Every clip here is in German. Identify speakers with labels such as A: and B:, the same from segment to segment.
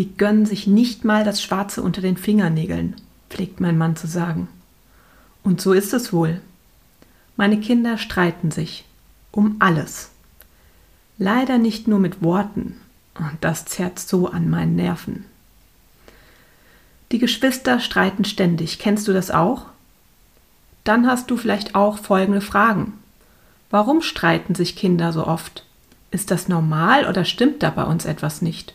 A: die gönnen sich nicht mal das Schwarze unter den Fingernägeln, pflegt mein Mann zu sagen. Und so ist es wohl. Meine Kinder streiten sich um alles. Leider nicht nur mit Worten, und das zerrt so an meinen Nerven. Die Geschwister streiten ständig. Kennst du das auch? Dann hast du vielleicht auch folgende Fragen. Warum streiten sich Kinder so oft? Ist das normal oder stimmt da bei uns etwas nicht?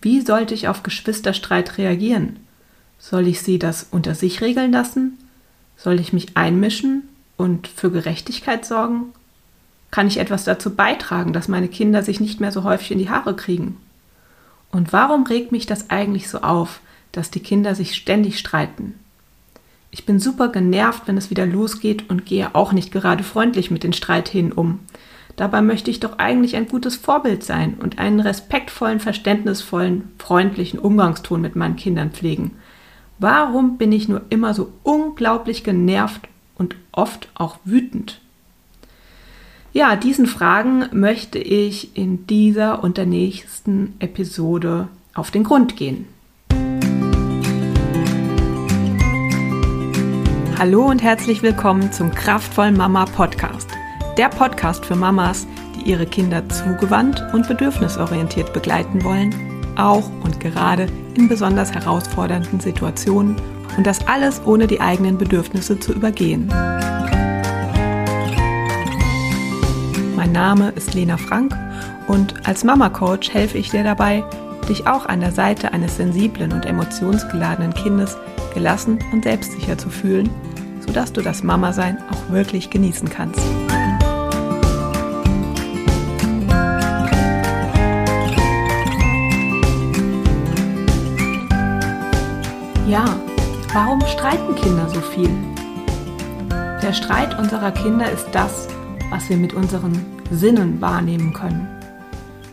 A: Wie sollte ich auf Geschwisterstreit reagieren? Soll ich sie das unter sich regeln lassen? Soll ich mich einmischen und für Gerechtigkeit sorgen? Kann ich etwas dazu beitragen, dass meine Kinder sich nicht mehr so häufig in die Haare kriegen? Und warum regt mich das eigentlich so auf, dass die Kinder sich ständig streiten? Ich bin super genervt, wenn es wieder losgeht und gehe auch nicht gerade freundlich mit den Streithähnen um. Dabei möchte ich doch eigentlich ein gutes Vorbild sein und einen respektvollen, verständnisvollen, freundlichen Umgangston mit meinen Kindern pflegen. Warum bin ich nur immer so unglaublich genervt und oft auch wütend? Ja, diesen Fragen möchte ich in dieser und der nächsten Episode auf den Grund gehen. Hallo und herzlich willkommen zum Kraftvoll Mama Podcast. Der Podcast für Mamas, die ihre Kinder zugewandt und bedürfnisorientiert begleiten wollen, auch und gerade in besonders herausfordernden Situationen und das alles ohne die eigenen Bedürfnisse zu übergehen. Mein Name ist Lena Frank und als Mama Coach helfe ich dir dabei, dich auch an der Seite eines sensiblen und emotionsgeladenen Kindes gelassen und selbstsicher zu fühlen, sodass du das Mama-Sein auch wirklich genießen kannst. Ja, warum streiten Kinder so viel? Der Streit unserer Kinder ist das, was wir mit unseren Sinnen wahrnehmen können.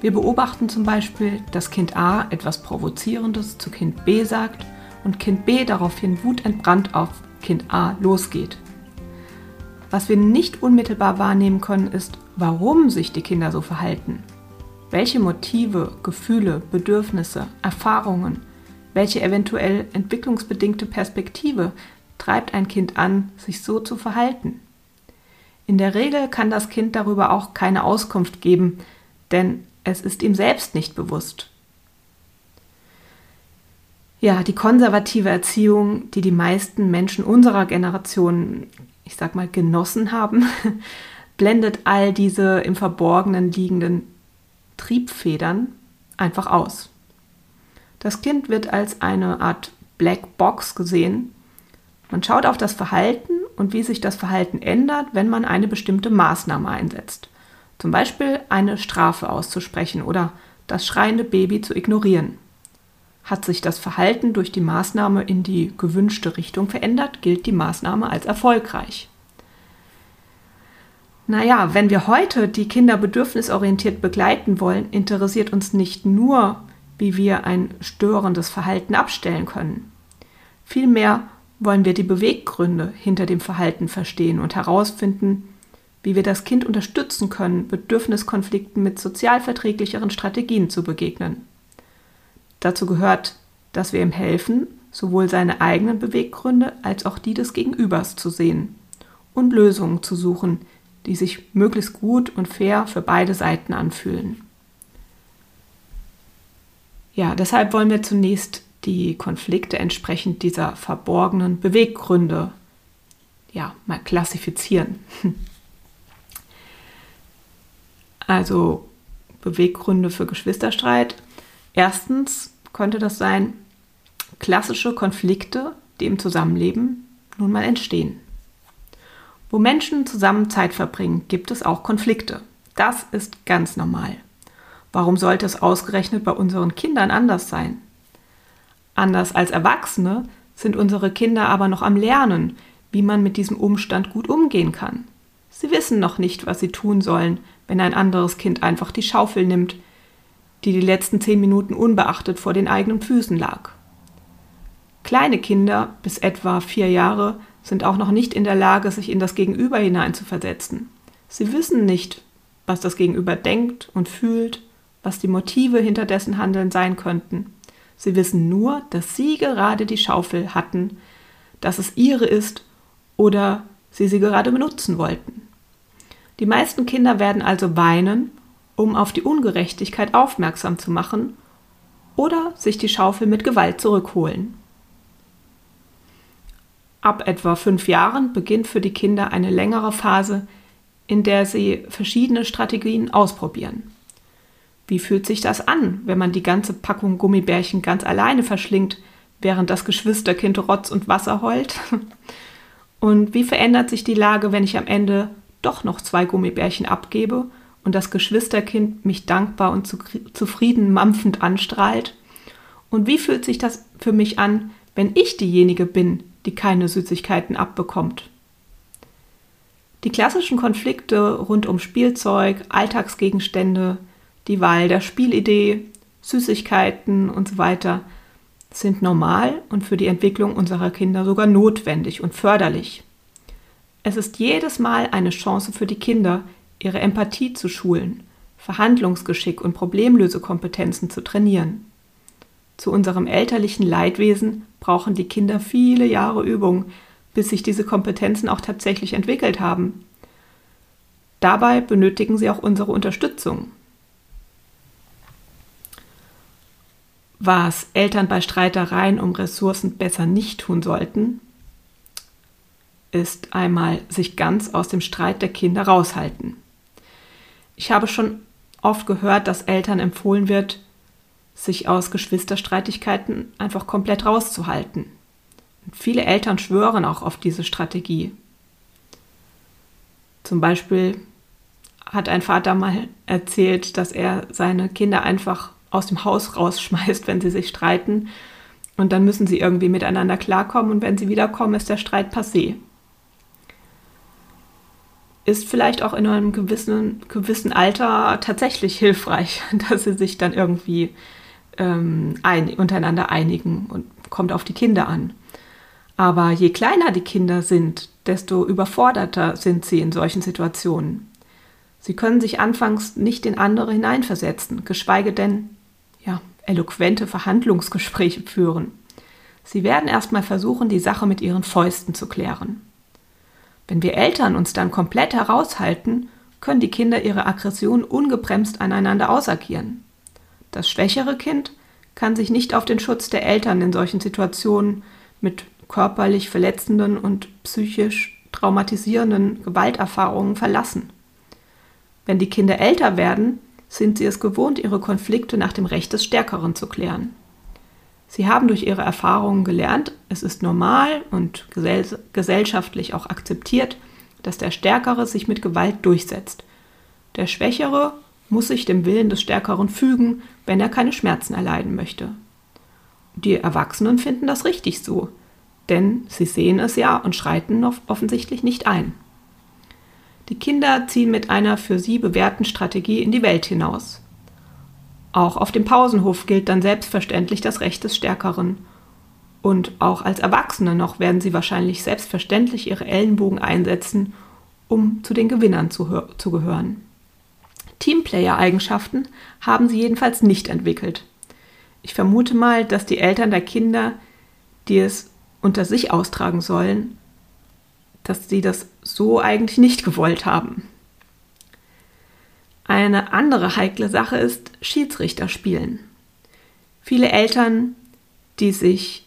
A: Wir beobachten zum Beispiel, dass Kind A etwas Provozierendes zu Kind B sagt und Kind B daraufhin wutentbrannt auf Kind A losgeht. Was wir nicht unmittelbar wahrnehmen können, ist, warum sich die Kinder so verhalten. Welche Motive, Gefühle, Bedürfnisse, Erfahrungen, welche eventuell entwicklungsbedingte Perspektive treibt ein Kind an, sich so zu verhalten? In der Regel kann das Kind darüber auch keine Auskunft geben, denn es ist ihm selbst nicht bewusst. Ja, die konservative Erziehung, die die meisten Menschen unserer Generation, ich sag mal, genossen haben, blendet all diese im Verborgenen liegenden Triebfedern einfach aus. Das Kind wird als eine Art Black Box gesehen. Man schaut auf das Verhalten und wie sich das Verhalten ändert, wenn man eine bestimmte Maßnahme einsetzt. Zum Beispiel eine Strafe auszusprechen oder das schreiende Baby zu ignorieren. Hat sich das Verhalten durch die Maßnahme in die gewünschte Richtung verändert, gilt die Maßnahme als erfolgreich. Naja, wenn wir heute die Kinder bedürfnisorientiert begleiten wollen, interessiert uns nicht nur, wie wir ein störendes Verhalten abstellen können. Vielmehr wollen wir die Beweggründe hinter dem Verhalten verstehen und herausfinden, wie wir das Kind unterstützen können, Bedürfniskonflikten mit sozialverträglicheren Strategien zu begegnen. Dazu gehört, dass wir ihm helfen, sowohl seine eigenen Beweggründe als auch die des Gegenübers zu sehen und Lösungen zu suchen, die sich möglichst gut und fair für beide Seiten anfühlen. Ja, deshalb wollen wir zunächst die Konflikte entsprechend dieser verborgenen Beweggründe ja, mal klassifizieren. Also Beweggründe für Geschwisterstreit. Erstens könnte das sein, klassische Konflikte, die im Zusammenleben nun mal entstehen. Wo Menschen zusammen Zeit verbringen, gibt es auch Konflikte. Das ist ganz normal. Warum sollte es ausgerechnet bei unseren Kindern anders sein? Anders als Erwachsene sind unsere Kinder aber noch am Lernen, wie man mit diesem Umstand gut umgehen kann. Sie wissen noch nicht, was sie tun sollen, wenn ein anderes Kind einfach die Schaufel nimmt, die die letzten zehn Minuten unbeachtet vor den eigenen Füßen lag. Kleine Kinder bis etwa vier Jahre sind auch noch nicht in der Lage, sich in das Gegenüber hineinzuversetzen. Sie wissen nicht, was das Gegenüber denkt und fühlt, was die Motive hinter dessen Handeln sein könnten. Sie wissen nur, dass Sie gerade die Schaufel hatten, dass es Ihre ist oder Sie sie gerade benutzen wollten. Die meisten Kinder werden also weinen, um auf die Ungerechtigkeit aufmerksam zu machen oder sich die Schaufel mit Gewalt zurückholen. Ab etwa fünf Jahren beginnt für die Kinder eine längere Phase, in der sie verschiedene Strategien ausprobieren. Wie fühlt sich das an, wenn man die ganze Packung Gummibärchen ganz alleine verschlingt, während das Geschwisterkind Rotz und Wasser heult? Und wie verändert sich die Lage, wenn ich am Ende doch noch zwei Gummibärchen abgebe und das Geschwisterkind mich dankbar und zufrieden mampfend anstrahlt? Und wie fühlt sich das für mich an, wenn ich diejenige bin, die keine Süßigkeiten abbekommt? Die klassischen Konflikte rund um Spielzeug, Alltagsgegenstände, die Wahl der Spielidee, Süßigkeiten und so weiter sind normal und für die Entwicklung unserer Kinder sogar notwendig und förderlich. Es ist jedes Mal eine Chance für die Kinder, ihre Empathie zu schulen, Verhandlungsgeschick und Problemlösekompetenzen zu trainieren. Zu unserem elterlichen Leidwesen brauchen die Kinder viele Jahre Übung, bis sich diese Kompetenzen auch tatsächlich entwickelt haben. Dabei benötigen sie auch unsere Unterstützung. Was Eltern bei Streitereien um Ressourcen besser nicht tun sollten, ist einmal sich ganz aus dem Streit der Kinder raushalten. Ich habe schon oft gehört, dass Eltern empfohlen wird, sich aus Geschwisterstreitigkeiten einfach komplett rauszuhalten. Viele Eltern schwören auch auf diese Strategie. Zum Beispiel hat ein Vater mal erzählt, dass er seine Kinder einfach aus dem Haus rausschmeißt, wenn sie sich streiten. Und dann müssen sie irgendwie miteinander klarkommen und wenn sie wiederkommen, ist der Streit passé. Ist vielleicht auch in einem gewissen, gewissen Alter tatsächlich hilfreich, dass sie sich dann irgendwie ähm, ein, untereinander einigen und kommt auf die Kinder an. Aber je kleiner die Kinder sind, desto überforderter sind sie in solchen Situationen. Sie können sich anfangs nicht in andere hineinversetzen, geschweige denn eloquente Verhandlungsgespräche führen. Sie werden erstmal versuchen, die Sache mit ihren Fäusten zu klären. Wenn wir Eltern uns dann komplett heraushalten, können die Kinder ihre Aggression ungebremst aneinander ausagieren. Das schwächere Kind kann sich nicht auf den Schutz der Eltern in solchen Situationen mit körperlich verletzenden und psychisch traumatisierenden Gewalterfahrungen verlassen. Wenn die Kinder älter werden, sind sie es gewohnt, ihre Konflikte nach dem Recht des Stärkeren zu klären. Sie haben durch ihre Erfahrungen gelernt, es ist normal und gesell gesellschaftlich auch akzeptiert, dass der Stärkere sich mit Gewalt durchsetzt. Der Schwächere muss sich dem Willen des Stärkeren fügen, wenn er keine Schmerzen erleiden möchte. Die Erwachsenen finden das richtig so, denn sie sehen es ja und schreiten offensichtlich nicht ein. Die Kinder ziehen mit einer für sie bewährten Strategie in die Welt hinaus. Auch auf dem Pausenhof gilt dann selbstverständlich das Recht des Stärkeren. Und auch als Erwachsene noch werden sie wahrscheinlich selbstverständlich ihre Ellenbogen einsetzen, um zu den Gewinnern zu, zu gehören. Teamplayer-Eigenschaften haben sie jedenfalls nicht entwickelt. Ich vermute mal, dass die Eltern der Kinder, die es unter sich austragen sollen, dass sie das so eigentlich nicht gewollt haben. Eine andere heikle Sache ist Schiedsrichter spielen. Viele Eltern, die sich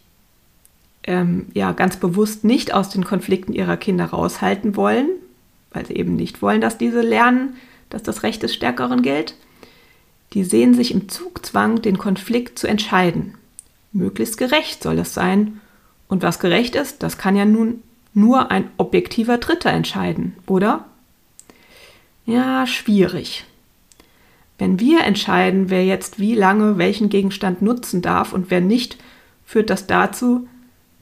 A: ähm, ja ganz bewusst nicht aus den Konflikten ihrer Kinder raushalten wollen, weil sie eben nicht wollen, dass diese lernen, dass das Recht des Stärkeren gilt, die sehen sich im Zugzwang, den Konflikt zu entscheiden. Möglichst gerecht soll es sein. Und was gerecht ist, das kann ja nun nur ein objektiver Dritter entscheiden, oder? Ja, schwierig. Wenn wir entscheiden, wer jetzt wie lange welchen Gegenstand nutzen darf und wer nicht, führt das dazu,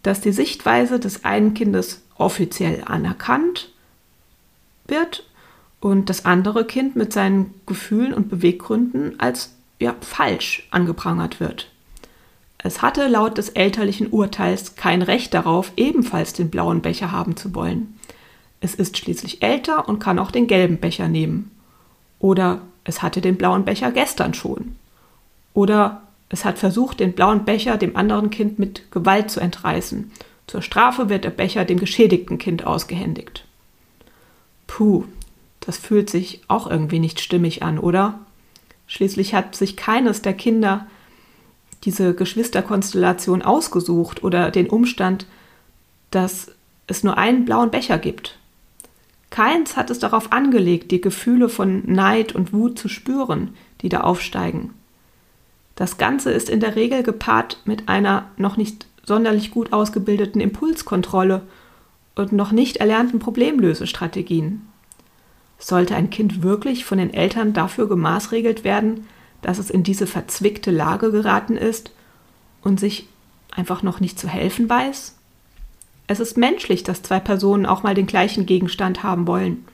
A: dass die Sichtweise des einen Kindes offiziell anerkannt wird und das andere Kind mit seinen Gefühlen und Beweggründen als ja, falsch angeprangert wird. Es hatte laut des elterlichen Urteils kein Recht darauf, ebenfalls den blauen Becher haben zu wollen. Es ist schließlich älter und kann auch den gelben Becher nehmen. Oder es hatte den blauen Becher gestern schon. Oder Es hat versucht, den blauen Becher dem anderen Kind mit Gewalt zu entreißen. Zur Strafe wird der Becher dem geschädigten Kind ausgehändigt. Puh, das fühlt sich auch irgendwie nicht stimmig an, oder? Schließlich hat sich keines der Kinder diese Geschwisterkonstellation ausgesucht oder den Umstand, dass es nur einen blauen Becher gibt. Keins hat es darauf angelegt, die Gefühle von Neid und Wut zu spüren, die da aufsteigen. Das Ganze ist in der Regel gepaart mit einer noch nicht sonderlich gut ausgebildeten Impulskontrolle und noch nicht erlernten Problemlösestrategien. Sollte ein Kind wirklich von den Eltern dafür gemaßregelt werden, dass es in diese verzwickte Lage geraten ist und sich einfach noch nicht zu helfen weiß? Es ist menschlich, dass zwei Personen auch mal den gleichen Gegenstand haben wollen.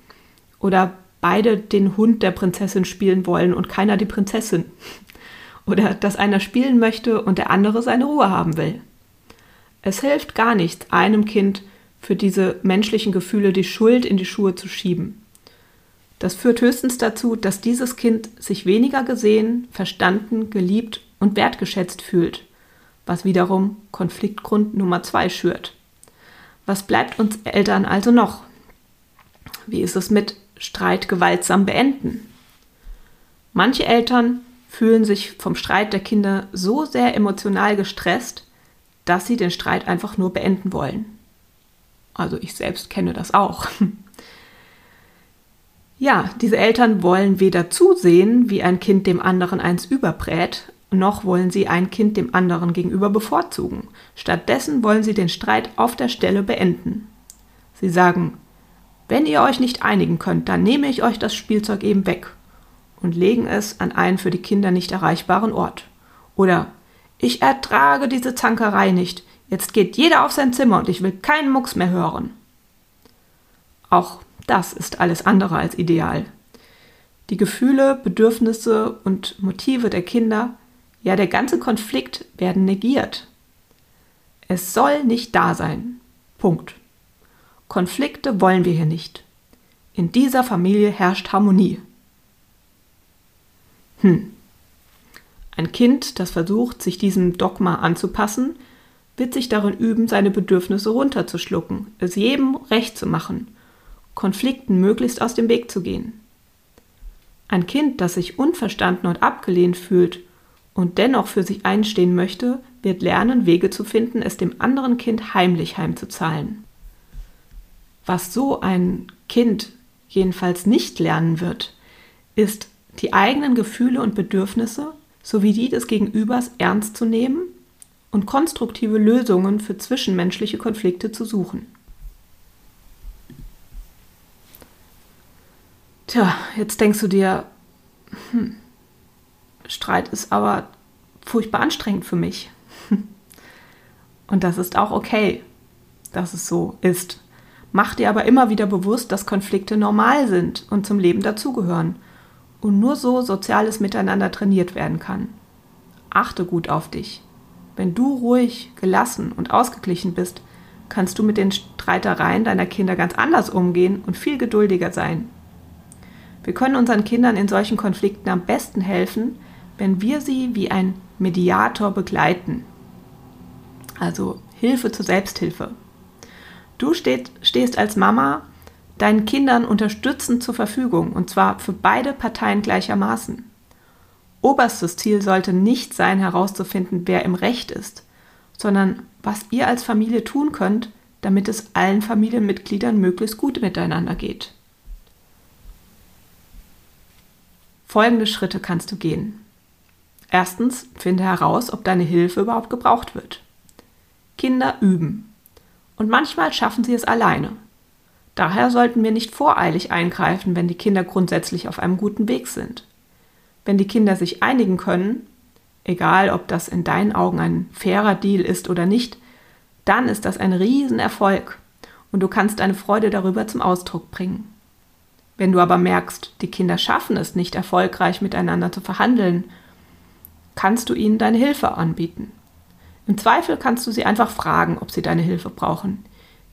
A: Oder beide den Hund der Prinzessin spielen wollen und keiner die Prinzessin. Oder dass einer spielen möchte und der andere seine Ruhe haben will. Es hilft gar nicht, einem Kind für diese menschlichen Gefühle die Schuld in die Schuhe zu schieben. Das führt höchstens dazu, dass dieses Kind sich weniger gesehen, verstanden, geliebt und wertgeschätzt fühlt, was wiederum Konfliktgrund Nummer zwei schürt. Was bleibt uns Eltern also noch? Wie ist es mit Streit gewaltsam beenden? Manche Eltern fühlen sich vom Streit der Kinder so sehr emotional gestresst, dass sie den Streit einfach nur beenden wollen. Also ich selbst kenne das auch. Ja, diese Eltern wollen weder zusehen, wie ein Kind dem anderen eins überbrät, noch wollen sie ein Kind dem anderen gegenüber bevorzugen. Stattdessen wollen sie den Streit auf der Stelle beenden. Sie sagen, wenn ihr euch nicht einigen könnt, dann nehme ich euch das Spielzeug eben weg und legen es an einen für die Kinder nicht erreichbaren Ort. Oder ich ertrage diese Zankerei nicht, jetzt geht jeder auf sein Zimmer und ich will keinen Mucks mehr hören. Auch das ist alles andere als ideal. Die Gefühle, Bedürfnisse und Motive der Kinder, ja der ganze Konflikt werden negiert. Es soll nicht da sein. Punkt. Konflikte wollen wir hier nicht. In dieser Familie herrscht Harmonie. Hm. Ein Kind, das versucht, sich diesem Dogma anzupassen, wird sich darin üben, seine Bedürfnisse runterzuschlucken, es jedem recht zu machen Konflikten möglichst aus dem Weg zu gehen. Ein Kind, das sich unverstanden und abgelehnt fühlt und dennoch für sich einstehen möchte, wird lernen, Wege zu finden, es dem anderen Kind heimlich heimzuzahlen. Was so ein Kind jedenfalls nicht lernen wird, ist, die eigenen Gefühle und Bedürfnisse sowie die des Gegenübers ernst zu nehmen und konstruktive Lösungen für zwischenmenschliche Konflikte zu suchen. Tja, jetzt denkst du dir, hm, Streit ist aber furchtbar anstrengend für mich. Und das ist auch okay, dass es so ist. Mach dir aber immer wieder bewusst, dass Konflikte normal sind und zum Leben dazugehören und nur so soziales Miteinander trainiert werden kann. Achte gut auf dich. Wenn du ruhig, gelassen und ausgeglichen bist, kannst du mit den Streitereien deiner Kinder ganz anders umgehen und viel geduldiger sein. Wir können unseren Kindern in solchen Konflikten am besten helfen, wenn wir sie wie ein Mediator begleiten. Also Hilfe zur Selbsthilfe. Du steht, stehst als Mama deinen Kindern unterstützend zur Verfügung, und zwar für beide Parteien gleichermaßen. Oberstes Ziel sollte nicht sein, herauszufinden, wer im Recht ist, sondern was ihr als Familie tun könnt, damit es allen Familienmitgliedern möglichst gut miteinander geht. Folgende Schritte kannst du gehen. Erstens, finde heraus, ob deine Hilfe überhaupt gebraucht wird. Kinder üben. Und manchmal schaffen sie es alleine. Daher sollten wir nicht voreilig eingreifen, wenn die Kinder grundsätzlich auf einem guten Weg sind. Wenn die Kinder sich einigen können, egal ob das in deinen Augen ein fairer Deal ist oder nicht, dann ist das ein Riesenerfolg und du kannst deine Freude darüber zum Ausdruck bringen. Wenn du aber merkst, die Kinder schaffen es nicht erfolgreich miteinander zu verhandeln, kannst du ihnen deine Hilfe anbieten. Im Zweifel kannst du sie einfach fragen, ob sie deine Hilfe brauchen.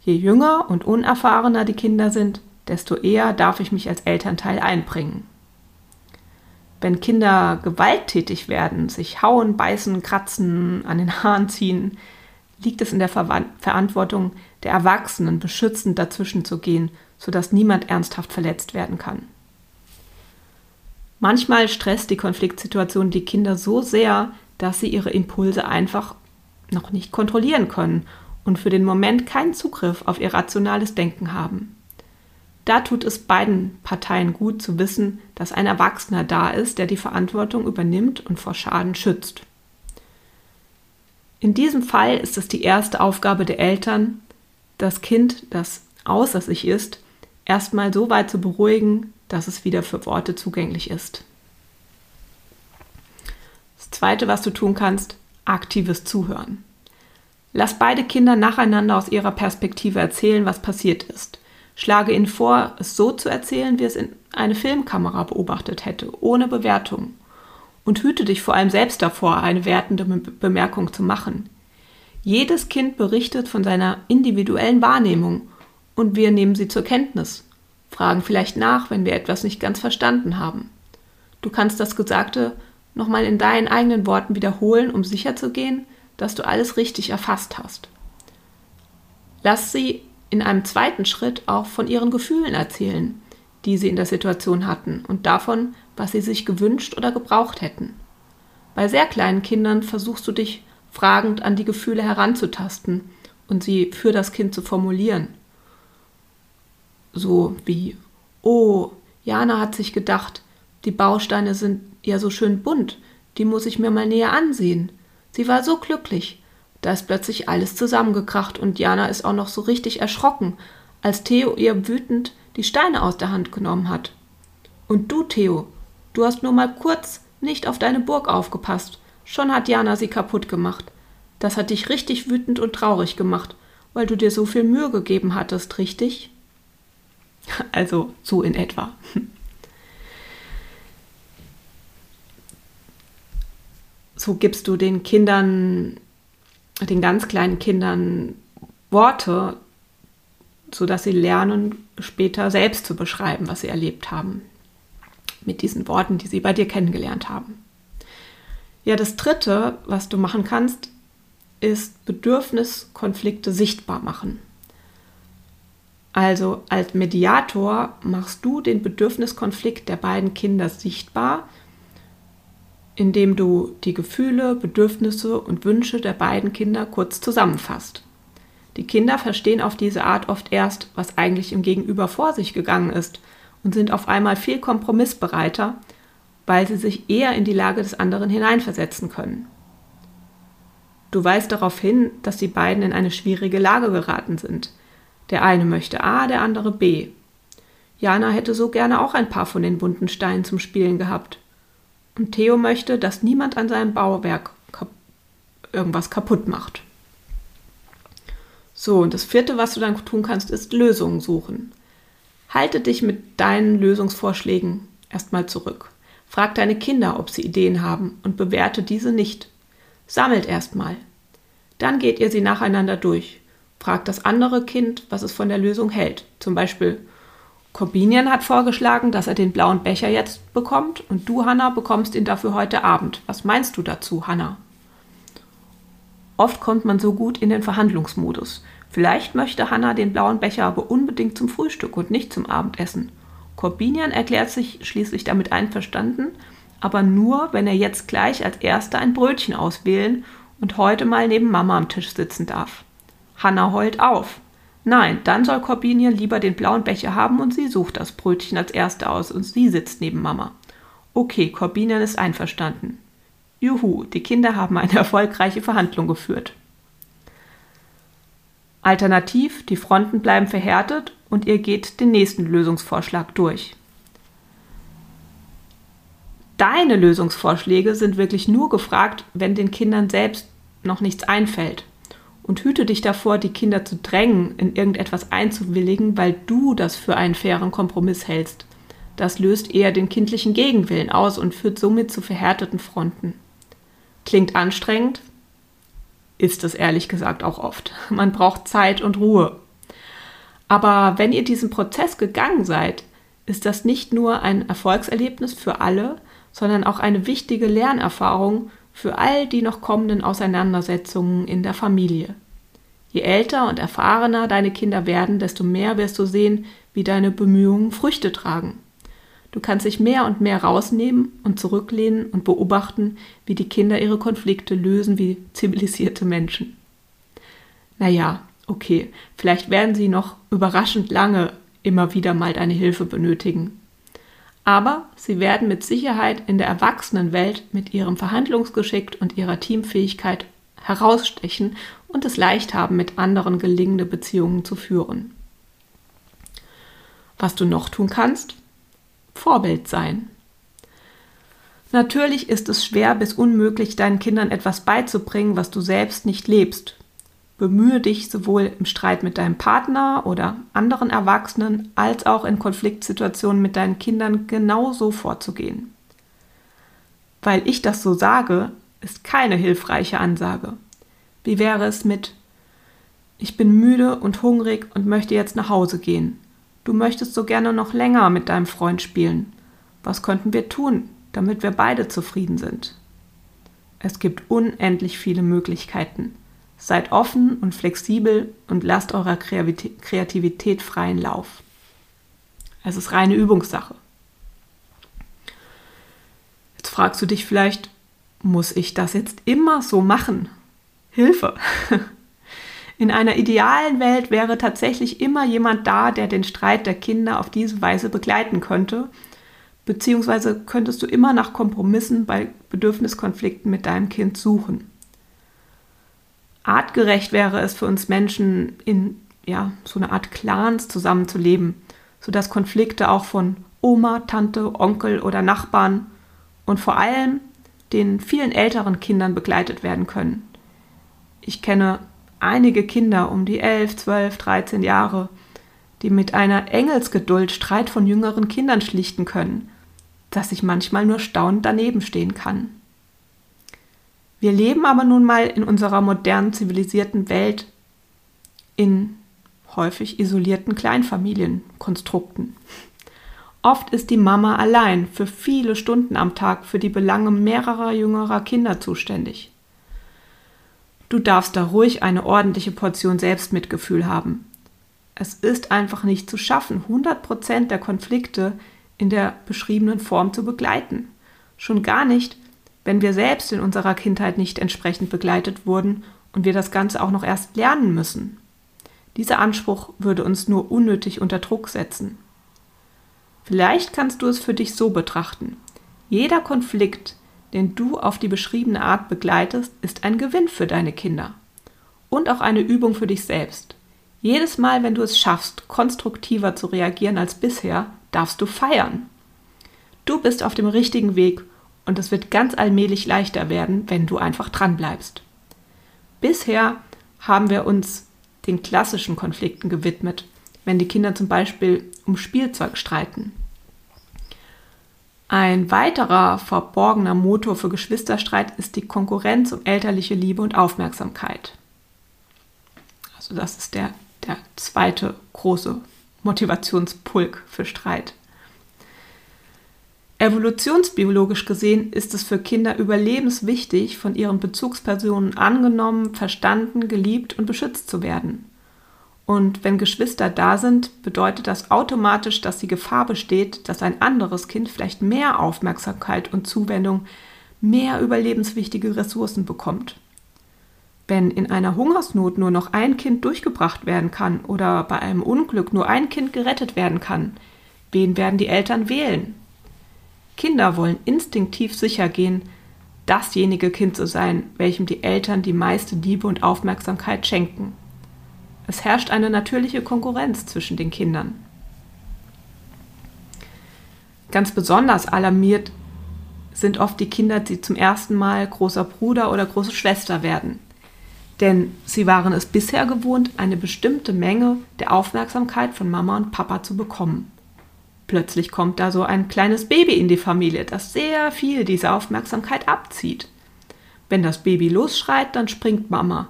A: Je jünger und unerfahrener die Kinder sind, desto eher darf ich mich als Elternteil einbringen. Wenn Kinder gewalttätig werden, sich hauen, beißen, kratzen, an den Haaren ziehen, liegt es in der Ver Verantwortung der Erwachsenen, beschützend dazwischen zu gehen, sodass niemand ernsthaft verletzt werden kann. Manchmal stresst die Konfliktsituation die Kinder so sehr, dass sie ihre Impulse einfach noch nicht kontrollieren können und für den Moment keinen Zugriff auf ihr rationales Denken haben. Da tut es beiden Parteien gut zu wissen, dass ein Erwachsener da ist, der die Verantwortung übernimmt und vor Schaden schützt. In diesem Fall ist es die erste Aufgabe der Eltern, das Kind, das außer sich ist, erstmal so weit zu beruhigen, dass es wieder für Worte zugänglich ist. Das Zweite, was du tun kannst, aktives Zuhören. Lass beide Kinder nacheinander aus ihrer Perspektive erzählen, was passiert ist. Schlage ihnen vor, es so zu erzählen, wie es in eine Filmkamera beobachtet hätte, ohne Bewertung. Und hüte dich vor allem selbst davor, eine wertende Bemerkung zu machen. Jedes Kind berichtet von seiner individuellen Wahrnehmung und wir nehmen sie zur Kenntnis, fragen vielleicht nach, wenn wir etwas nicht ganz verstanden haben. Du kannst das Gesagte nochmal in deinen eigenen Worten wiederholen, um sicherzugehen, dass du alles richtig erfasst hast. Lass sie in einem zweiten Schritt auch von ihren Gefühlen erzählen, die sie in der Situation hatten und davon, was sie sich gewünscht oder gebraucht hätten. Bei sehr kleinen Kindern versuchst du dich fragend an die Gefühle heranzutasten und sie für das Kind zu formulieren. So wie, oh, Jana hat sich gedacht, die Bausteine sind ja so schön bunt, die muss ich mir mal näher ansehen. Sie war so glücklich. Da ist plötzlich alles zusammengekracht und Jana ist auch noch so richtig erschrocken, als Theo ihr wütend die Steine aus der Hand genommen hat. Und du, Theo, du hast nur mal kurz nicht auf deine Burg aufgepasst. Schon hat Jana sie kaputt gemacht. Das hat dich richtig wütend und traurig gemacht, weil du dir so viel Mühe gegeben hattest, richtig? Also so in etwa. so gibst du den Kindern, den ganz kleinen Kindern Worte, sodass sie lernen, später selbst zu beschreiben, was sie erlebt haben. Mit diesen Worten, die sie bei dir kennengelernt haben. Ja, das Dritte, was du machen kannst, ist Bedürfniskonflikte sichtbar machen. Also als Mediator machst du den Bedürfniskonflikt der beiden Kinder sichtbar indem du die Gefühle, Bedürfnisse und Wünsche der beiden Kinder kurz zusammenfasst. Die Kinder verstehen auf diese Art oft erst, was eigentlich im Gegenüber vor sich gegangen ist und sind auf einmal viel kompromissbereiter, weil sie sich eher in die Lage des anderen hineinversetzen können. Du weist darauf hin, dass die beiden in eine schwierige Lage geraten sind. Der eine möchte A, der andere B. Jana hätte so gerne auch ein paar von den bunten Steinen zum Spielen gehabt. Und Theo möchte, dass niemand an seinem Bauwerk kap irgendwas kaputt macht. So, und das vierte, was du dann tun kannst, ist Lösungen suchen. Halte dich mit deinen Lösungsvorschlägen erstmal zurück. Frag deine Kinder, ob sie Ideen haben und bewerte diese nicht. Sammelt erstmal. Dann geht ihr sie nacheinander durch. Fragt das andere Kind, was es von der Lösung hält. Zum Beispiel, Corbinian hat vorgeschlagen, dass er den blauen Becher jetzt bekommt und du, Hanna, bekommst ihn dafür heute Abend. Was meinst du dazu, Hanna? Oft kommt man so gut in den Verhandlungsmodus. Vielleicht möchte Hanna den blauen Becher aber unbedingt zum Frühstück und nicht zum Abendessen. Corbinian erklärt sich schließlich damit einverstanden, aber nur, wenn er jetzt gleich als erster ein Brötchen auswählen und heute mal neben Mama am Tisch sitzen darf. Hanna heult auf. Nein, dann soll Corbinian lieber den blauen Becher haben und sie sucht das Brötchen als erste aus und sie sitzt neben Mama. Okay, Corbinian ist einverstanden. Juhu, die Kinder haben eine erfolgreiche Verhandlung geführt. Alternativ, die Fronten bleiben verhärtet und ihr geht den nächsten Lösungsvorschlag durch. Deine Lösungsvorschläge sind wirklich nur gefragt, wenn den Kindern selbst noch nichts einfällt und hüte dich davor, die Kinder zu drängen, in irgendetwas einzuwilligen, weil du das für einen fairen Kompromiss hältst. Das löst eher den kindlichen Gegenwillen aus und führt somit zu verhärteten Fronten. Klingt anstrengend? Ist es ehrlich gesagt auch oft. Man braucht Zeit und Ruhe. Aber wenn ihr diesen Prozess gegangen seid, ist das nicht nur ein Erfolgserlebnis für alle, sondern auch eine wichtige Lernerfahrung für all die noch kommenden Auseinandersetzungen in der Familie. Je älter und erfahrener deine Kinder werden, desto mehr wirst du sehen, wie deine Bemühungen Früchte tragen. Du kannst dich mehr und mehr rausnehmen und zurücklehnen und beobachten, wie die Kinder ihre Konflikte lösen wie zivilisierte Menschen. Naja, okay, vielleicht werden sie noch überraschend lange immer wieder mal deine Hilfe benötigen. Aber sie werden mit Sicherheit in der Erwachsenenwelt mit ihrem Verhandlungsgeschick und ihrer Teamfähigkeit herausstechen und es leicht haben, mit anderen gelingende Beziehungen zu führen. Was du noch tun kannst? Vorbild sein. Natürlich ist es schwer bis unmöglich, deinen Kindern etwas beizubringen, was du selbst nicht lebst. Bemühe dich sowohl im Streit mit deinem Partner oder anderen Erwachsenen als auch in Konfliktsituationen mit deinen Kindern genauso vorzugehen. Weil ich das so sage, ist keine hilfreiche Ansage. Wie wäre es mit Ich bin müde und hungrig und möchte jetzt nach Hause gehen. Du möchtest so gerne noch länger mit deinem Freund spielen. Was könnten wir tun, damit wir beide zufrieden sind? Es gibt unendlich viele Möglichkeiten. Seid offen und flexibel und lasst eurer Kreativität freien Lauf. Es ist reine Übungssache. Jetzt fragst du dich vielleicht, muss ich das jetzt immer so machen? Hilfe! In einer idealen Welt wäre tatsächlich immer jemand da, der den Streit der Kinder auf diese Weise begleiten könnte, beziehungsweise könntest du immer nach Kompromissen bei Bedürfniskonflikten mit deinem Kind suchen. Artgerecht wäre es für uns Menschen, in ja, so eine Art Clans zusammenzuleben, sodass Konflikte auch von Oma, Tante, Onkel oder Nachbarn und vor allem den vielen älteren Kindern begleitet werden können. Ich kenne einige Kinder um die 11, 12, 13 Jahre, die mit einer Engelsgeduld Streit von jüngeren Kindern schlichten können, dass ich manchmal nur staunend daneben stehen kann. Wir leben aber nun mal in unserer modernen zivilisierten Welt in häufig isolierten Kleinfamilienkonstrukten. Oft ist die Mama allein für viele Stunden am Tag für die Belange mehrerer jüngerer Kinder zuständig. Du darfst da ruhig eine ordentliche Portion Selbstmitgefühl haben. Es ist einfach nicht zu schaffen, 100% der Konflikte in der beschriebenen Form zu begleiten. Schon gar nicht, wenn wir selbst in unserer Kindheit nicht entsprechend begleitet wurden und wir das Ganze auch noch erst lernen müssen. Dieser Anspruch würde uns nur unnötig unter Druck setzen. Vielleicht kannst du es für dich so betrachten. Jeder Konflikt, den du auf die beschriebene Art begleitest, ist ein Gewinn für deine Kinder. Und auch eine Übung für dich selbst. Jedes Mal, wenn du es schaffst, konstruktiver zu reagieren als bisher, darfst du feiern. Du bist auf dem richtigen Weg und es wird ganz allmählich leichter werden, wenn du einfach dran bleibst. Bisher haben wir uns den klassischen Konflikten gewidmet, wenn die Kinder zum Beispiel um Spielzeug streiten. Ein weiterer verborgener Motor für Geschwisterstreit ist die Konkurrenz um elterliche Liebe und Aufmerksamkeit. Also das ist der, der zweite große Motivationspulk für Streit. Evolutionsbiologisch gesehen ist es für Kinder überlebenswichtig, von ihren Bezugspersonen angenommen, verstanden, geliebt und beschützt zu werden. Und wenn Geschwister da sind, bedeutet das automatisch, dass die Gefahr besteht, dass ein anderes Kind vielleicht mehr Aufmerksamkeit und Zuwendung, mehr überlebenswichtige Ressourcen bekommt. Wenn in einer Hungersnot nur noch ein Kind durchgebracht werden kann oder bei einem Unglück nur ein Kind gerettet werden kann, wen werden die Eltern wählen? Kinder wollen instinktiv sicher gehen, dasjenige Kind zu sein, welchem die Eltern die meiste Liebe und Aufmerksamkeit schenken. Es herrscht eine natürliche Konkurrenz zwischen den Kindern. Ganz besonders alarmiert sind oft die Kinder, die zum ersten Mal großer Bruder oder große Schwester werden. Denn sie waren es bisher gewohnt, eine bestimmte Menge der Aufmerksamkeit von Mama und Papa zu bekommen. Plötzlich kommt da so ein kleines Baby in die Familie, das sehr viel dieser Aufmerksamkeit abzieht. Wenn das Baby losschreit, dann springt Mama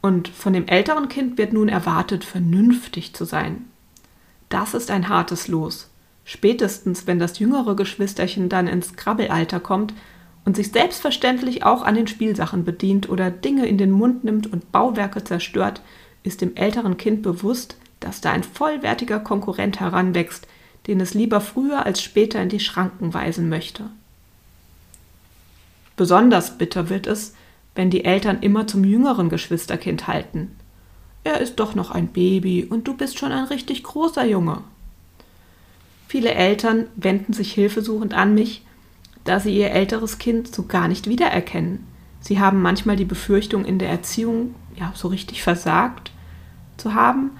A: und von dem älteren Kind wird nun erwartet, vernünftig zu sein. Das ist ein hartes Los. Spätestens, wenn das jüngere Geschwisterchen dann ins Krabbelalter kommt und sich selbstverständlich auch an den Spielsachen bedient oder Dinge in den Mund nimmt und Bauwerke zerstört, ist dem älteren Kind bewusst, dass da ein vollwertiger Konkurrent heranwächst, den es lieber früher als später in die Schranken weisen möchte. Besonders bitter wird es, wenn die Eltern immer zum jüngeren Geschwisterkind halten. Er ist doch noch ein Baby und du bist schon ein richtig großer Junge. Viele Eltern wenden sich hilfesuchend an mich, da sie ihr älteres Kind so gar nicht wiedererkennen. Sie haben manchmal die Befürchtung, in der Erziehung ja so richtig versagt zu haben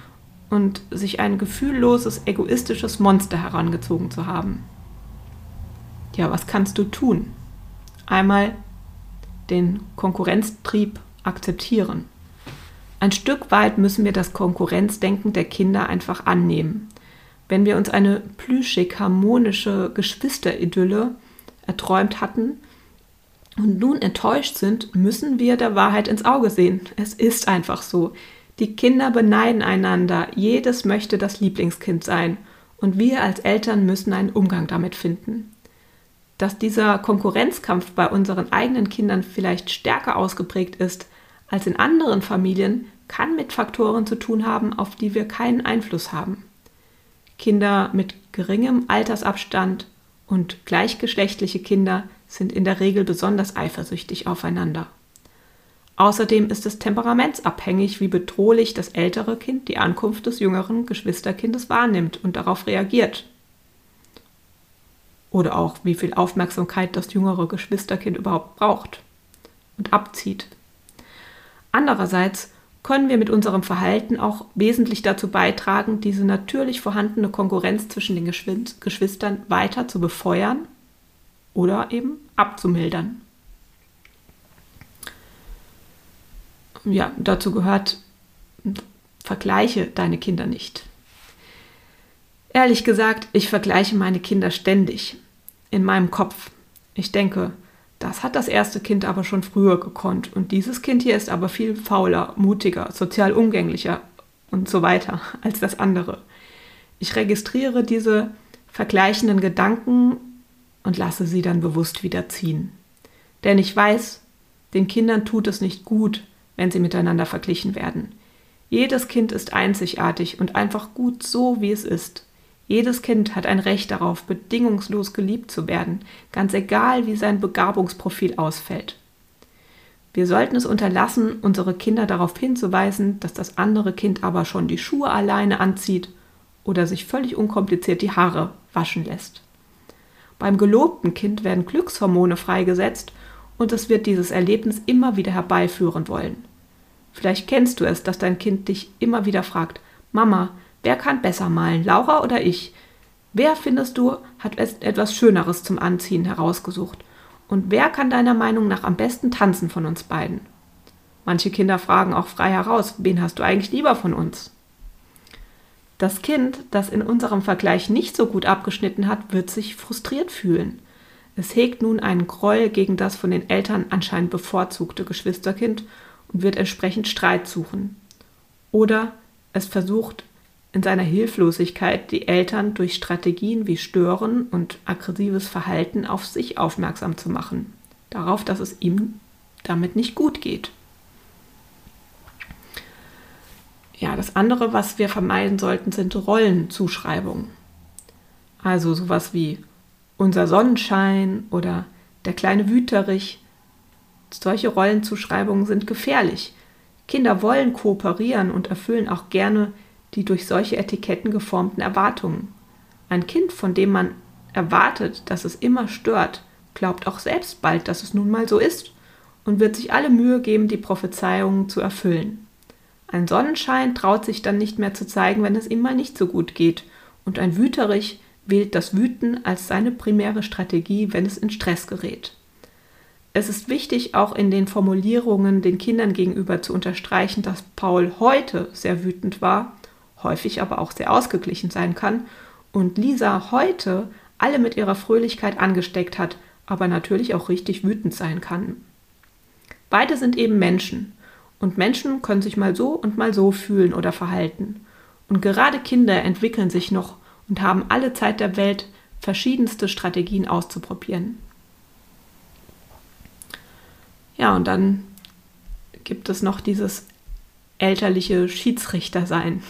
A: und sich ein gefühlloses, egoistisches Monster herangezogen zu haben. Ja, was kannst du tun? Einmal den Konkurrenztrieb akzeptieren. Ein Stück weit müssen wir das Konkurrenzdenken der Kinder einfach annehmen. Wenn wir uns eine plüschig harmonische Geschwisteridylle erträumt hatten und nun enttäuscht sind, müssen wir der Wahrheit ins Auge sehen. Es ist einfach so. Die Kinder beneiden einander, jedes möchte das Lieblingskind sein, und wir als Eltern müssen einen Umgang damit finden. Dass dieser Konkurrenzkampf bei unseren eigenen Kindern vielleicht stärker ausgeprägt ist als in anderen Familien, kann mit Faktoren zu tun haben, auf die wir keinen Einfluss haben. Kinder mit geringem Altersabstand und gleichgeschlechtliche Kinder sind in der Regel besonders eifersüchtig aufeinander. Außerdem ist es temperamentsabhängig, wie bedrohlich das ältere Kind die Ankunft des jüngeren Geschwisterkindes wahrnimmt und darauf reagiert. Oder auch, wie viel Aufmerksamkeit das jüngere Geschwisterkind überhaupt braucht und abzieht. Andererseits können wir mit unserem Verhalten auch wesentlich dazu beitragen, diese natürlich vorhandene Konkurrenz zwischen den Geschwistern weiter zu befeuern oder eben abzumildern. Ja, dazu gehört, vergleiche deine Kinder nicht. Ehrlich gesagt, ich vergleiche meine Kinder ständig in meinem Kopf. Ich denke, das hat das erste Kind aber schon früher gekonnt. Und dieses Kind hier ist aber viel fauler, mutiger, sozial umgänglicher und so weiter als das andere. Ich registriere diese vergleichenden Gedanken und lasse sie dann bewusst wieder ziehen. Denn ich weiß, den Kindern tut es nicht gut, wenn sie miteinander verglichen werden. Jedes Kind ist einzigartig und einfach gut so, wie es ist. Jedes Kind hat ein Recht darauf, bedingungslos geliebt zu werden, ganz egal, wie sein Begabungsprofil ausfällt. Wir sollten es unterlassen, unsere Kinder darauf hinzuweisen, dass das andere Kind aber schon die Schuhe alleine anzieht oder sich völlig unkompliziert die Haare waschen lässt. Beim gelobten Kind werden Glückshormone freigesetzt und es wird dieses Erlebnis immer wieder herbeiführen wollen. Vielleicht kennst du es, dass dein Kind dich immer wieder fragt, Mama, Wer kann besser malen, Laura oder ich? Wer, findest du, hat etwas Schöneres zum Anziehen herausgesucht? Und wer kann deiner Meinung nach am besten tanzen von uns beiden? Manche Kinder fragen auch frei heraus, wen hast du eigentlich lieber von uns? Das Kind, das in unserem Vergleich nicht so gut abgeschnitten hat, wird sich frustriert fühlen. Es hegt nun einen Groll gegen das von den Eltern anscheinend bevorzugte Geschwisterkind und wird entsprechend Streit suchen. Oder es versucht, in seiner Hilflosigkeit die Eltern durch Strategien wie Stören und aggressives Verhalten auf sich aufmerksam zu machen, darauf, dass es ihm damit nicht gut geht. Ja, das andere, was wir vermeiden sollten, sind Rollenzuschreibungen. Also sowas wie unser Sonnenschein oder der kleine Wüterich. Solche Rollenzuschreibungen sind gefährlich. Kinder wollen kooperieren und erfüllen auch gerne die durch solche Etiketten geformten Erwartungen. Ein Kind, von dem man erwartet, dass es immer stört, glaubt auch selbst bald, dass es nun mal so ist und wird sich alle Mühe geben, die Prophezeiungen zu erfüllen. Ein Sonnenschein traut sich dann nicht mehr zu zeigen, wenn es ihm mal nicht so gut geht, und ein Wüterich wählt das Wüten als seine primäre Strategie, wenn es in Stress gerät. Es ist wichtig, auch in den Formulierungen den Kindern gegenüber zu unterstreichen, dass Paul heute sehr wütend war häufig aber auch sehr ausgeglichen sein kann und Lisa heute alle mit ihrer Fröhlichkeit angesteckt hat, aber natürlich auch richtig wütend sein kann. Beide sind eben Menschen und Menschen können sich mal so und mal so fühlen oder verhalten. Und gerade Kinder entwickeln sich noch und haben alle Zeit der Welt, verschiedenste Strategien auszuprobieren. Ja, und dann gibt es noch dieses elterliche Schiedsrichtersein.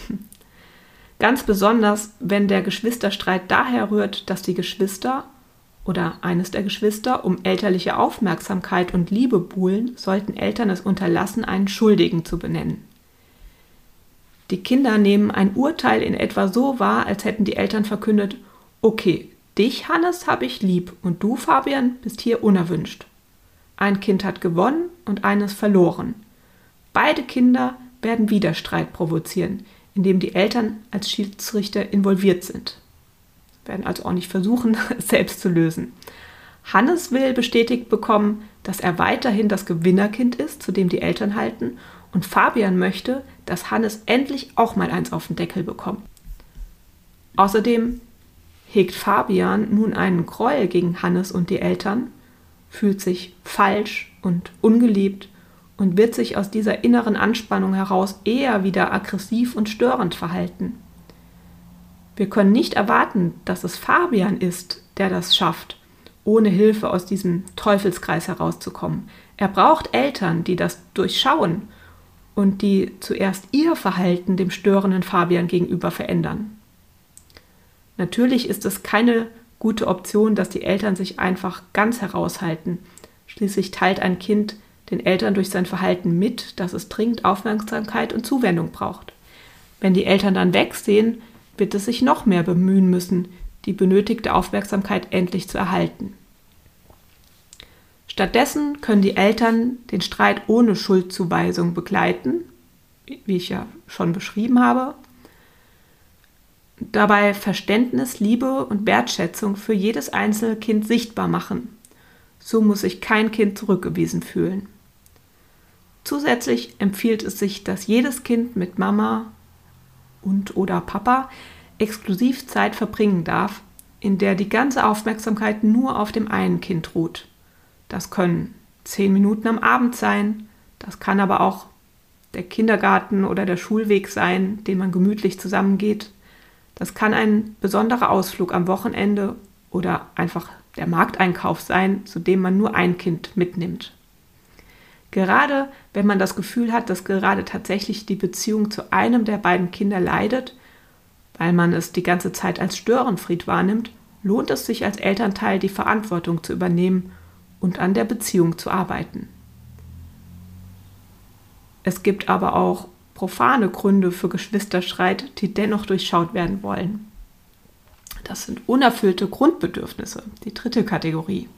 A: Ganz besonders, wenn der Geschwisterstreit daher rührt, dass die Geschwister oder eines der Geschwister um elterliche Aufmerksamkeit und Liebe buhlen, sollten Eltern es unterlassen, einen Schuldigen zu benennen. Die Kinder nehmen ein Urteil in etwa so wahr, als hätten die Eltern verkündet, okay, dich, Hannes, habe ich lieb und du, Fabian, bist hier unerwünscht. Ein Kind hat gewonnen und eines verloren. Beide Kinder werden Widerstreit provozieren, indem die Eltern als Schiedsrichter involviert sind. Werden also auch nicht versuchen, es selbst zu lösen. Hannes will bestätigt bekommen, dass er weiterhin das Gewinnerkind ist, zu dem die Eltern halten, und Fabian möchte, dass Hannes endlich auch mal eins auf den Deckel bekommt. Außerdem hegt Fabian nun einen Groll gegen Hannes und die Eltern, fühlt sich falsch und ungeliebt und wird sich aus dieser inneren Anspannung heraus eher wieder aggressiv und störend verhalten. Wir können nicht erwarten, dass es Fabian ist, der das schafft, ohne Hilfe aus diesem Teufelskreis herauszukommen. Er braucht Eltern, die das durchschauen und die zuerst ihr Verhalten dem störenden Fabian gegenüber verändern. Natürlich ist es keine gute Option, dass die Eltern sich einfach ganz heraushalten. Schließlich teilt ein Kind den Eltern durch sein Verhalten mit, dass es dringend Aufmerksamkeit und Zuwendung braucht. Wenn die Eltern dann wegsehen, wird es sich noch mehr bemühen müssen, die benötigte Aufmerksamkeit endlich zu erhalten. Stattdessen können die Eltern den Streit ohne Schuldzuweisung begleiten, wie ich ja schon beschrieben habe. Dabei Verständnis, Liebe und Wertschätzung für jedes einzelne Kind sichtbar machen. So muss sich kein Kind zurückgewiesen fühlen. Zusätzlich empfiehlt es sich, dass jedes Kind mit Mama und oder Papa exklusiv Zeit verbringen darf, in der die ganze Aufmerksamkeit nur auf dem einen Kind ruht. Das können zehn Minuten am Abend sein, das kann aber auch der Kindergarten oder der Schulweg sein, den man gemütlich zusammengeht. Das kann ein besonderer Ausflug am Wochenende oder einfach der Markteinkauf sein, zu dem man nur ein Kind mitnimmt. Gerade wenn man das Gefühl hat, dass gerade tatsächlich die Beziehung zu einem der beiden Kinder leidet, weil man es die ganze Zeit als Störenfried wahrnimmt, lohnt es sich als Elternteil die Verantwortung zu übernehmen und an der Beziehung zu arbeiten. Es gibt aber auch profane Gründe für Geschwisterstreit, die dennoch durchschaut werden wollen. Das sind unerfüllte Grundbedürfnisse, die dritte Kategorie.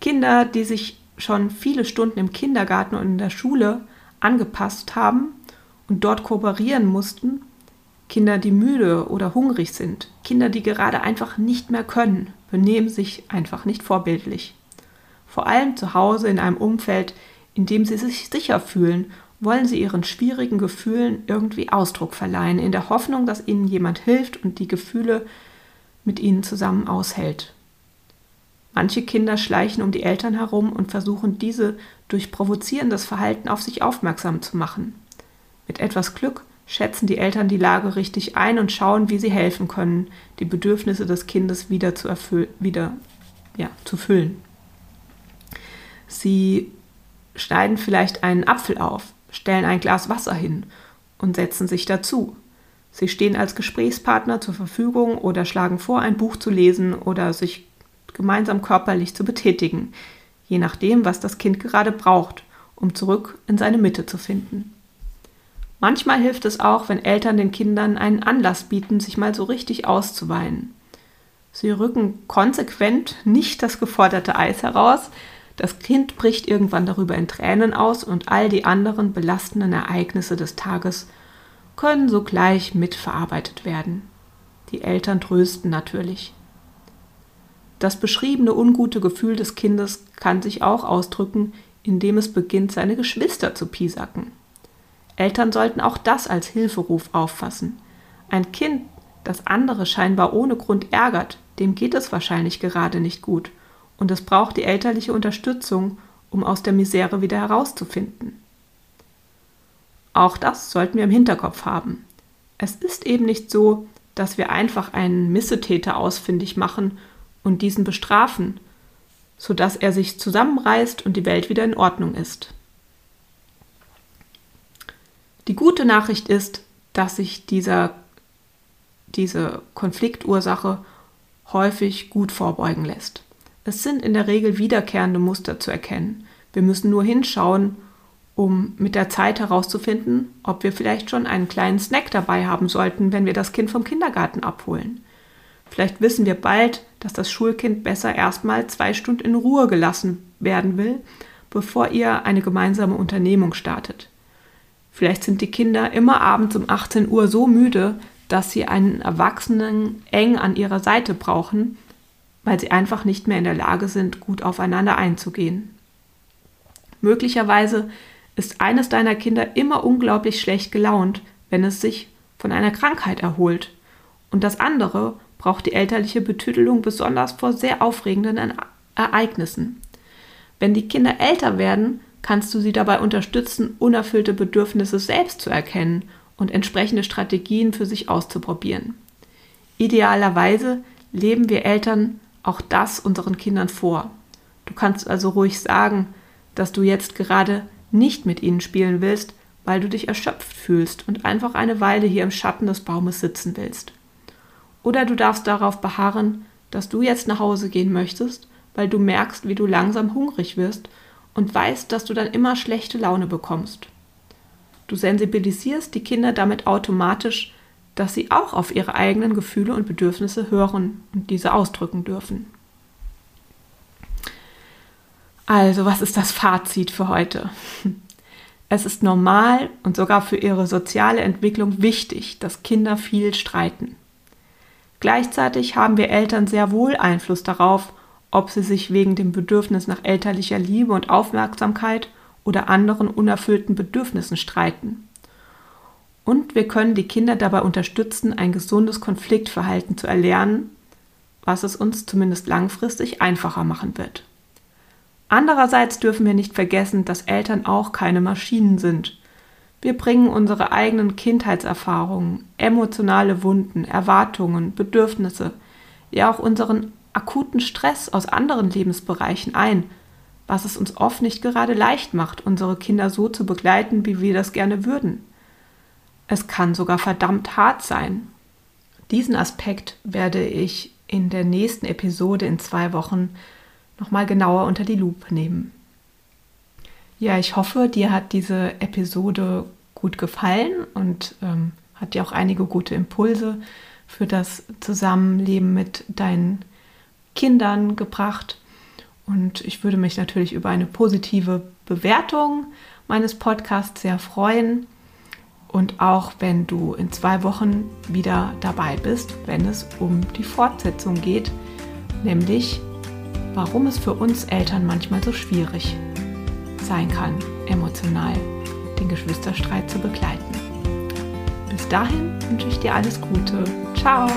A: Kinder, die sich schon viele Stunden im Kindergarten und in der Schule angepasst haben und dort kooperieren mussten, Kinder, die müde oder hungrig sind, Kinder, die gerade einfach nicht mehr können, benehmen sich einfach nicht vorbildlich. Vor allem zu Hause in einem Umfeld, in dem sie sich sicher fühlen, wollen sie ihren schwierigen Gefühlen irgendwie Ausdruck verleihen, in der Hoffnung, dass ihnen jemand hilft und die Gefühle mit ihnen zusammen aushält. Manche Kinder schleichen um die Eltern herum und versuchen diese durch provozierendes Verhalten auf sich aufmerksam zu machen. Mit etwas Glück schätzen die Eltern die Lage richtig ein und schauen, wie sie helfen können, die Bedürfnisse des Kindes wieder zu, wieder, ja, zu füllen. Sie schneiden vielleicht einen Apfel auf, stellen ein Glas Wasser hin und setzen sich dazu. Sie stehen als Gesprächspartner zur Verfügung oder schlagen vor, ein Buch zu lesen oder sich gemeinsam körperlich zu betätigen, je nachdem, was das Kind gerade braucht, um zurück in seine Mitte zu finden. Manchmal hilft es auch, wenn Eltern den Kindern einen Anlass bieten, sich mal so richtig auszuweinen. Sie rücken konsequent nicht das geforderte Eis heraus, das Kind bricht irgendwann darüber in Tränen aus und all die anderen belastenden Ereignisse des Tages können sogleich mitverarbeitet werden. Die Eltern trösten natürlich. Das beschriebene ungute Gefühl des Kindes kann sich auch ausdrücken, indem es beginnt, seine Geschwister zu piesacken. Eltern sollten auch das als Hilferuf auffassen. Ein Kind, das andere scheinbar ohne Grund ärgert, dem geht es wahrscheinlich gerade nicht gut, und es braucht die elterliche Unterstützung, um aus der Misere wieder herauszufinden. Auch das sollten wir im Hinterkopf haben. Es ist eben nicht so, dass wir einfach einen Missetäter ausfindig machen und diesen bestrafen, sodass er sich zusammenreißt und die Welt wieder in Ordnung ist. Die gute Nachricht ist, dass sich dieser, diese Konfliktursache häufig gut vorbeugen lässt. Es sind in der Regel wiederkehrende Muster zu erkennen. Wir müssen nur hinschauen, um mit der Zeit herauszufinden, ob wir vielleicht schon einen kleinen Snack dabei haben sollten, wenn wir das Kind vom Kindergarten abholen. Vielleicht wissen wir bald, dass das Schulkind besser erstmal zwei Stunden in Ruhe gelassen werden will, bevor ihr eine gemeinsame Unternehmung startet. Vielleicht sind die Kinder immer abends um 18 Uhr so müde, dass sie einen Erwachsenen eng an ihrer Seite brauchen, weil sie einfach nicht mehr in der Lage sind, gut aufeinander einzugehen. Möglicherweise ist eines deiner Kinder immer unglaublich schlecht gelaunt, wenn es sich von einer Krankheit erholt, und das andere braucht die elterliche Betütelung besonders vor sehr aufregenden Ereignissen. Wenn die Kinder älter werden, kannst du sie dabei unterstützen, unerfüllte Bedürfnisse selbst zu erkennen und entsprechende Strategien für sich auszuprobieren. Idealerweise leben wir Eltern auch das unseren Kindern vor. Du kannst also ruhig sagen, dass du jetzt gerade nicht mit ihnen spielen willst, weil du dich erschöpft fühlst und einfach eine Weile hier im Schatten des Baumes sitzen willst. Oder du darfst darauf beharren, dass du jetzt nach Hause gehen möchtest, weil du merkst, wie du langsam hungrig wirst und weißt, dass du dann immer schlechte Laune bekommst. Du sensibilisierst die Kinder damit automatisch, dass sie auch auf ihre eigenen Gefühle und Bedürfnisse hören und diese ausdrücken dürfen. Also, was ist das Fazit für heute? Es ist normal und sogar für ihre soziale Entwicklung wichtig, dass Kinder viel streiten. Gleichzeitig haben wir Eltern sehr wohl Einfluss darauf, ob sie sich wegen dem Bedürfnis nach elterlicher Liebe und Aufmerksamkeit oder anderen unerfüllten Bedürfnissen streiten. Und wir können die Kinder dabei unterstützen, ein gesundes Konfliktverhalten zu erlernen, was es uns zumindest langfristig einfacher machen wird. Andererseits dürfen wir nicht vergessen, dass Eltern auch keine Maschinen sind. Wir bringen unsere eigenen Kindheitserfahrungen, emotionale Wunden, Erwartungen, Bedürfnisse, ja auch unseren akuten Stress aus anderen Lebensbereichen ein, was es uns oft nicht gerade leicht macht, unsere Kinder so zu begleiten, wie wir das gerne würden. Es kann sogar verdammt hart sein. Diesen Aspekt werde ich in der nächsten Episode in zwei Wochen nochmal genauer unter die Lupe nehmen. Ja, ich hoffe, dir hat diese Episode gut gefallen und ähm, hat dir auch einige gute Impulse für das Zusammenleben mit deinen Kindern gebracht. Und ich würde mich natürlich über eine positive Bewertung meines Podcasts sehr freuen. Und auch wenn du in zwei Wochen wieder dabei bist, wenn es um die Fortsetzung geht, nämlich warum es für uns Eltern manchmal so schwierig sein kann, emotional den Geschwisterstreit zu begleiten. Bis dahin wünsche ich dir alles Gute. Ciao!